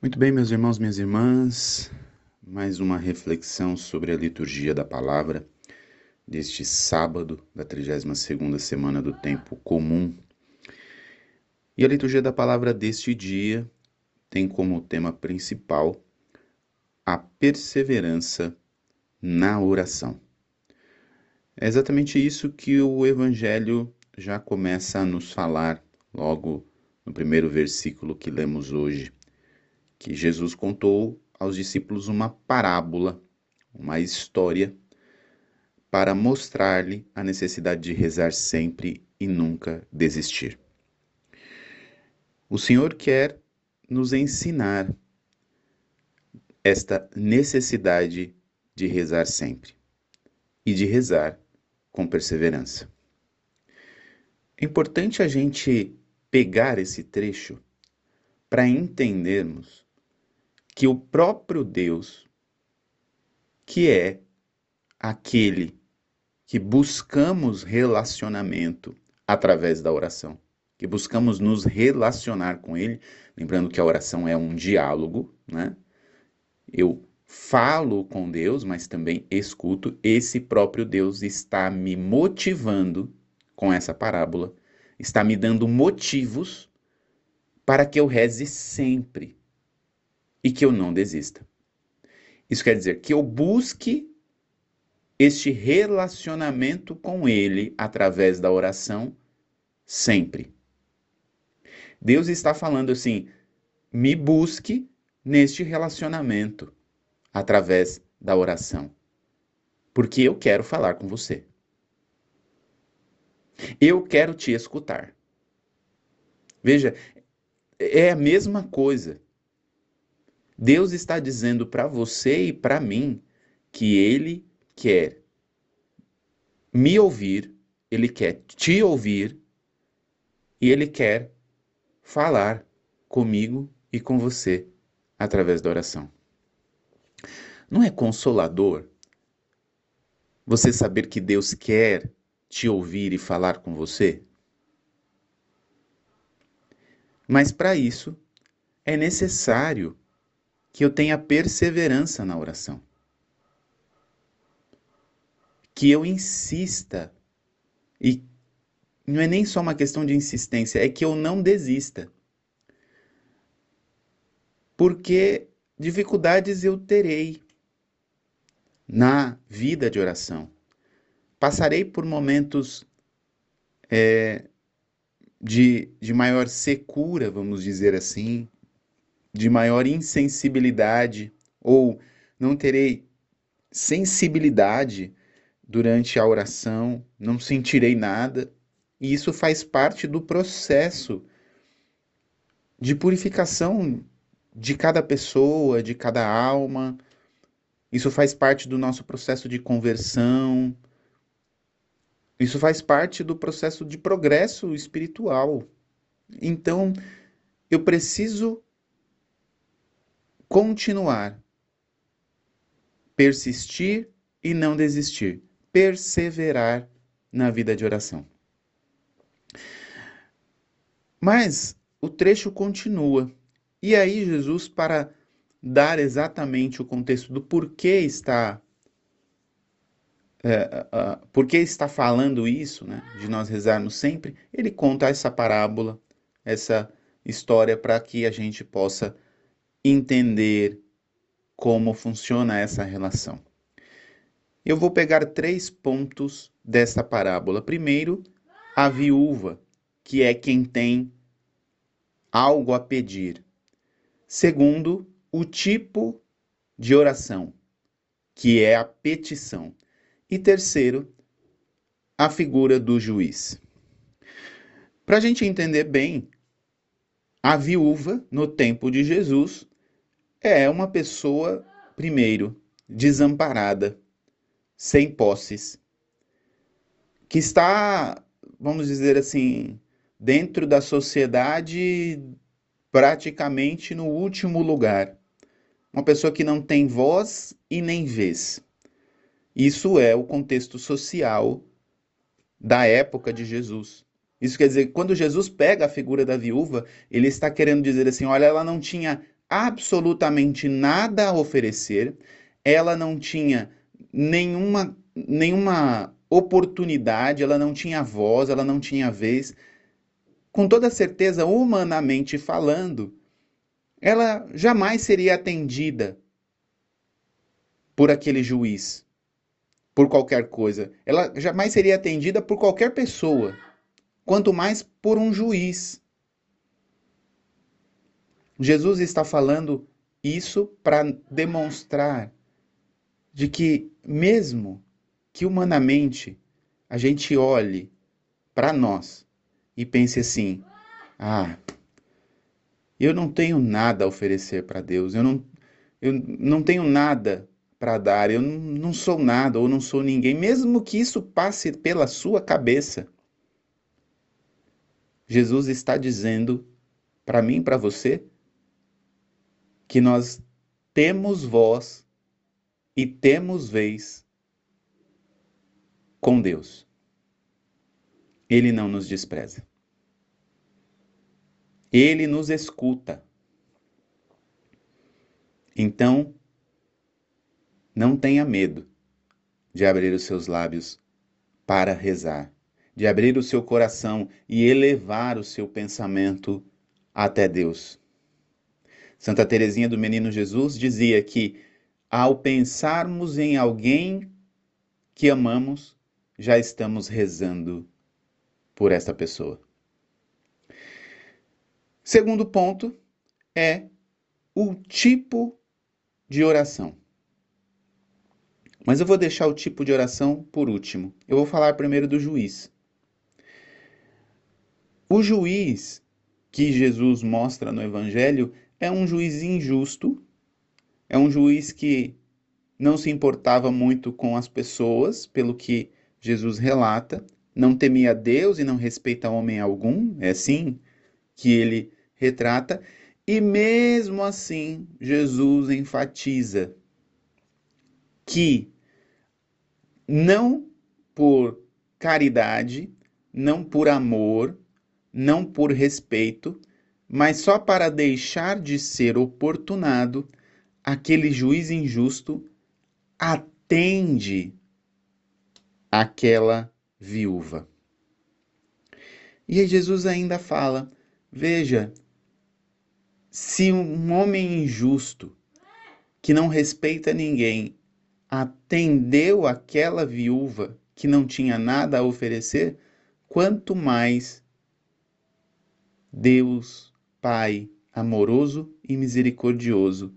Muito bem, meus irmãos, minhas irmãs, mais uma reflexão sobre a liturgia da palavra deste sábado da 32ª semana do tempo comum. E a liturgia da palavra deste dia tem como tema principal a perseverança na oração. É exatamente isso que o evangelho já começa a nos falar logo no primeiro versículo que lemos hoje que Jesus contou aos discípulos uma parábola, uma história, para mostrar-lhe a necessidade de rezar sempre e nunca desistir. O Senhor quer nos ensinar esta necessidade de rezar sempre e de rezar com perseverança. É importante a gente pegar esse trecho para entendermos que o próprio Deus, que é aquele que buscamos relacionamento através da oração, que buscamos nos relacionar com Ele, lembrando que a oração é um diálogo, né? Eu falo com Deus, mas também escuto. Esse próprio Deus está me motivando com essa parábola, está me dando motivos para que eu reze sempre e que eu não desista. Isso quer dizer que eu busque este relacionamento com Ele através da oração sempre. Deus está falando assim: me busque neste relacionamento através da oração, porque eu quero falar com você. Eu quero te escutar. Veja, é a mesma coisa. Deus está dizendo para você e para mim que Ele quer me ouvir, Ele quer te ouvir e Ele quer falar comigo e com você através da oração. Não é consolador você saber que Deus quer te ouvir e falar com você? Mas para isso é necessário que eu tenha perseverança na oração. Que eu insista. E não é nem só uma questão de insistência, é que eu não desista. Porque dificuldades eu terei na vida de oração. Passarei por momentos é, de, de maior secura, vamos dizer assim, de maior insensibilidade ou não terei sensibilidade durante a oração, não sentirei nada. E isso faz parte do processo de purificação de cada pessoa, de cada alma. Isso faz parte do nosso processo de conversão. Isso faz parte do processo de progresso espiritual. Então, eu preciso continuar, persistir e não desistir, perseverar na vida de oração. Mas o trecho continua. E aí, Jesus, para dar exatamente o contexto do porquê está. É, que está falando isso, né, de nós rezarmos sempre, ele conta essa parábola, essa história, para que a gente possa entender como funciona essa relação. Eu vou pegar três pontos dessa parábola. Primeiro, a viúva, que é quem tem algo a pedir. Segundo, o tipo de oração, que é a petição. E terceiro, a figura do juiz. Para a gente entender bem, a viúva, no tempo de Jesus, é uma pessoa, primeiro, desamparada, sem posses, que está, vamos dizer assim, dentro da sociedade praticamente no último lugar. Uma pessoa que não tem voz e nem vez. Isso é o contexto social da época de Jesus. Isso quer dizer, quando Jesus pega a figura da viúva, ele está querendo dizer assim: olha, ela não tinha absolutamente nada a oferecer, ela não tinha nenhuma, nenhuma oportunidade, ela não tinha voz, ela não tinha vez. Com toda certeza, humanamente falando, ela jamais seria atendida por aquele juiz, por qualquer coisa. Ela jamais seria atendida por qualquer pessoa, quanto mais por um juiz. Jesus está falando isso para demonstrar de que, mesmo que humanamente a gente olhe para nós e pense assim: ah, eu não tenho nada a oferecer para Deus, eu não, eu não tenho nada para dar, eu não, sou nada ou não sou ninguém, mesmo que isso passe pela sua cabeça. Jesus está dizendo para mim e para você que nós temos voz e temos vez com Deus. Ele não nos despreza. Ele nos escuta. Então, não tenha medo de abrir os seus lábios para rezar, de abrir o seu coração e elevar o seu pensamento até Deus. Santa Teresinha do Menino Jesus dizia que ao pensarmos em alguém que amamos, já estamos rezando por esta pessoa. Segundo ponto é o tipo de oração. Mas eu vou deixar o tipo de oração por último. Eu vou falar primeiro do juiz. O juiz que Jesus mostra no Evangelho é um juiz injusto, é um juiz que não se importava muito com as pessoas, pelo que Jesus relata, não temia Deus e não respeita homem algum, é assim que ele retrata, e mesmo assim Jesus enfatiza que não por caridade, não por amor, não por respeito, mas só para deixar de ser oportunado, aquele juiz injusto atende aquela viúva. E aí Jesus ainda fala: veja, se um homem injusto que não respeita ninguém atendeu aquela viúva que não tinha nada a oferecer, quanto mais Deus Pai amoroso e misericordioso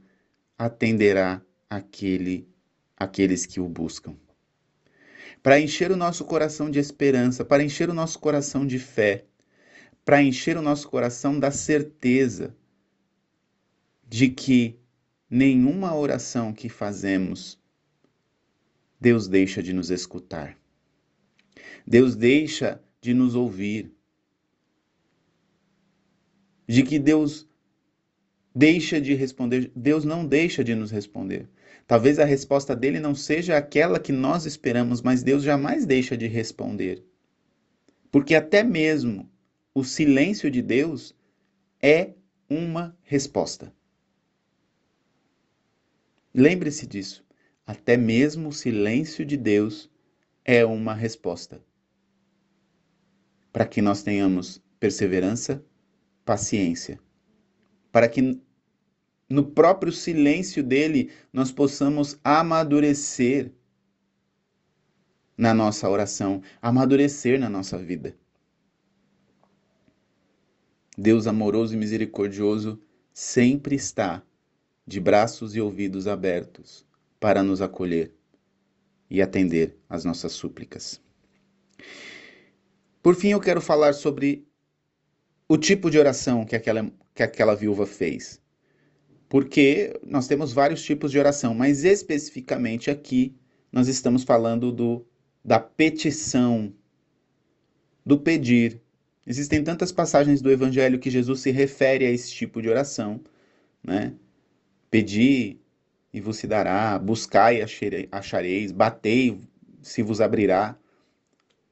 atenderá aquele, aqueles que o buscam. Para encher o nosso coração de esperança, para encher o nosso coração de fé, para encher o nosso coração da certeza de que nenhuma oração que fazemos Deus deixa de nos escutar. Deus deixa de nos ouvir de que Deus deixa de responder, Deus não deixa de nos responder. Talvez a resposta dele não seja aquela que nós esperamos, mas Deus jamais deixa de responder. Porque até mesmo o silêncio de Deus é uma resposta. Lembre-se disso. Até mesmo o silêncio de Deus é uma resposta. Para que nós tenhamos perseverança paciência, para que no próprio silêncio dele nós possamos amadurecer na nossa oração, amadurecer na nossa vida. Deus amoroso e misericordioso sempre está de braços e ouvidos abertos para nos acolher e atender às nossas súplicas. Por fim, eu quero falar sobre o tipo de oração que aquela, que aquela viúva fez. Porque nós temos vários tipos de oração, mas especificamente aqui nós estamos falando do, da petição, do pedir. Existem tantas passagens do Evangelho que Jesus se refere a esse tipo de oração, né? Pedir e vos se dará, buscai e achareis, batei se vos abrirá.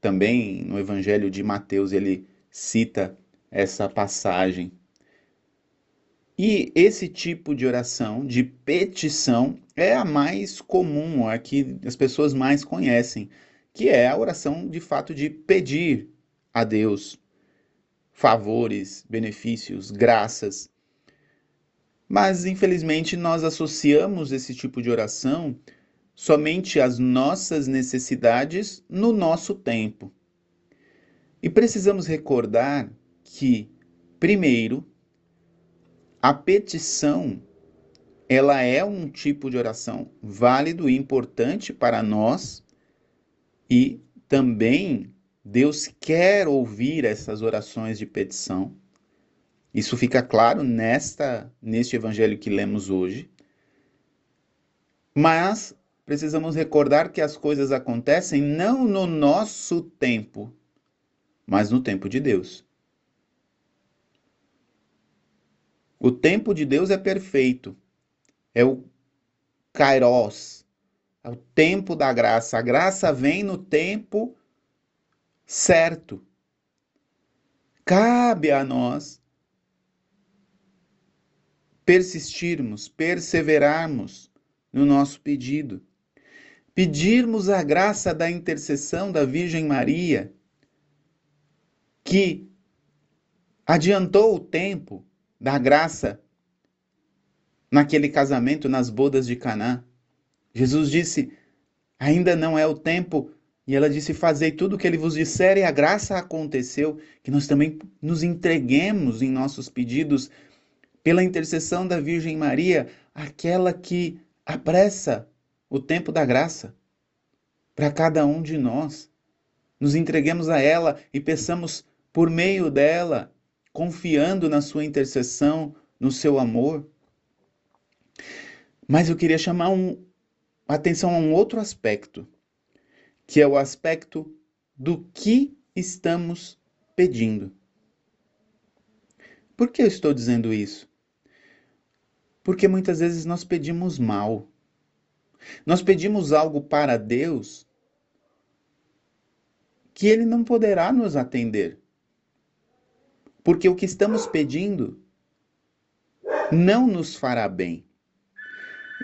Também no Evangelho de Mateus ele cita essa passagem. E esse tipo de oração, de petição, é a mais comum, a que as pessoas mais conhecem, que é a oração de fato de pedir a Deus favores, benefícios, graças. Mas, infelizmente, nós associamos esse tipo de oração somente às nossas necessidades no nosso tempo. E precisamos recordar que, primeiro, a petição ela é um tipo de oração válido e importante para nós e também Deus quer ouvir essas orações de petição. Isso fica claro nesta neste evangelho que lemos hoje. Mas precisamos recordar que as coisas acontecem não no nosso tempo, mas no tempo de Deus. O tempo de Deus é perfeito. É o kairos. É o tempo da graça. A graça vem no tempo certo. Cabe a nós persistirmos, perseverarmos no nosso pedido. Pedirmos a graça da intercessão da Virgem Maria, que adiantou o tempo da graça naquele casamento, nas bodas de Caná. Jesus disse: Ainda não é o tempo. E ela disse: Fazei tudo o que ele vos disser, e a graça aconteceu. Que nós também nos entreguemos em nossos pedidos pela intercessão da Virgem Maria, aquela que apressa o tempo da graça para cada um de nós. Nos entreguemos a ela e peçamos por meio dela confiando na sua intercessão, no seu amor. Mas eu queria chamar um, atenção a um outro aspecto, que é o aspecto do que estamos pedindo. Por que eu estou dizendo isso? Porque muitas vezes nós pedimos mal. Nós pedimos algo para Deus que Ele não poderá nos atender. Porque o que estamos pedindo não nos fará bem.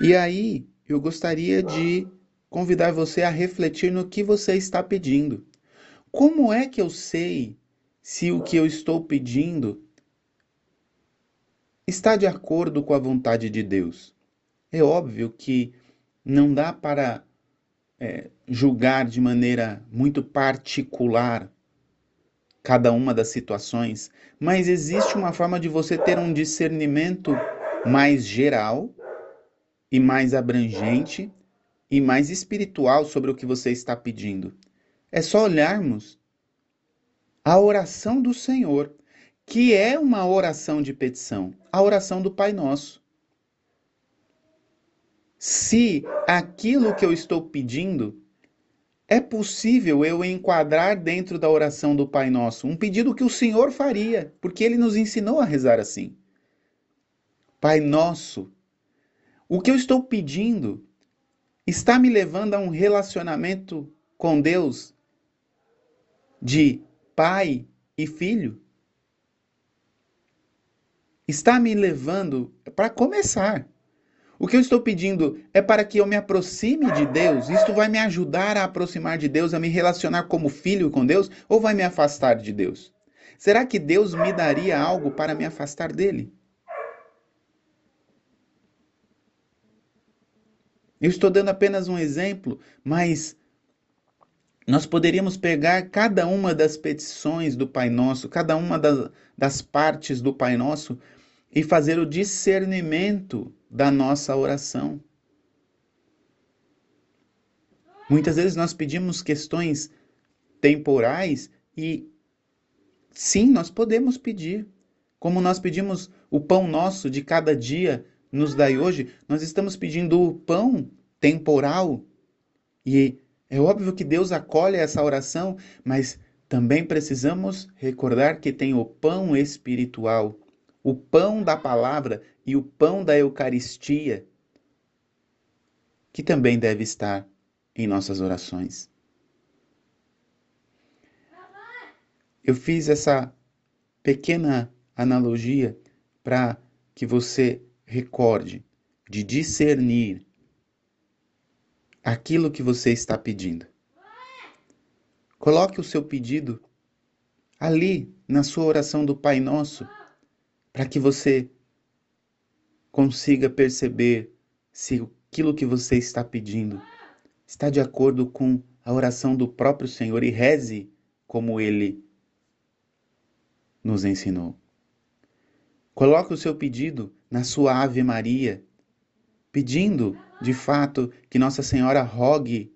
E aí, eu gostaria de convidar você a refletir no que você está pedindo. Como é que eu sei se o que eu estou pedindo está de acordo com a vontade de Deus? É óbvio que não dá para é, julgar de maneira muito particular cada uma das situações, mas existe uma forma de você ter um discernimento mais geral e mais abrangente e mais espiritual sobre o que você está pedindo. É só olharmos a oração do Senhor, que é uma oração de petição, a oração do Pai Nosso. Se aquilo que eu estou pedindo é possível eu enquadrar dentro da oração do Pai Nosso, um pedido que o Senhor faria, porque ele nos ensinou a rezar assim. Pai Nosso, o que eu estou pedindo está me levando a um relacionamento com Deus de pai e filho? Está me levando, para começar, o que eu estou pedindo é para que eu me aproxime de Deus. Isto vai me ajudar a aproximar de Deus, a me relacionar como filho com Deus, ou vai me afastar de Deus? Será que Deus me daria algo para me afastar dele? Eu estou dando apenas um exemplo, mas nós poderíamos pegar cada uma das petições do Pai Nosso, cada uma das, das partes do Pai Nosso e fazer o discernimento da nossa oração. Muitas vezes nós pedimos questões temporais e sim, nós podemos pedir. Como nós pedimos o pão nosso de cada dia nos dai hoje, nós estamos pedindo o pão temporal. E é óbvio que Deus acolhe essa oração, mas também precisamos recordar que tem o pão espiritual o pão da palavra e o pão da Eucaristia, que também deve estar em nossas orações. Eu fiz essa pequena analogia para que você recorde de discernir aquilo que você está pedindo. Coloque o seu pedido ali na sua oração do Pai Nosso, para que você consiga perceber se aquilo que você está pedindo está de acordo com a oração do próprio Senhor e reze como ele nos ensinou. Coloque o seu pedido na sua Ave Maria, pedindo, de fato, que Nossa Senhora rogue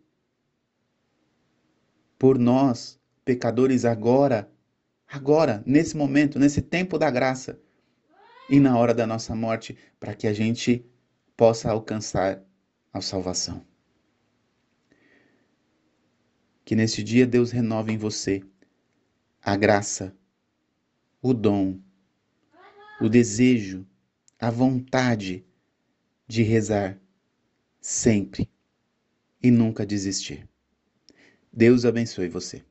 por nós, pecadores, agora, agora, nesse momento, nesse tempo da graça e na hora da nossa morte, para que a gente possa alcançar a salvação. Que neste dia Deus renove em você a graça, o dom, o desejo, a vontade de rezar sempre e nunca desistir. Deus abençoe você.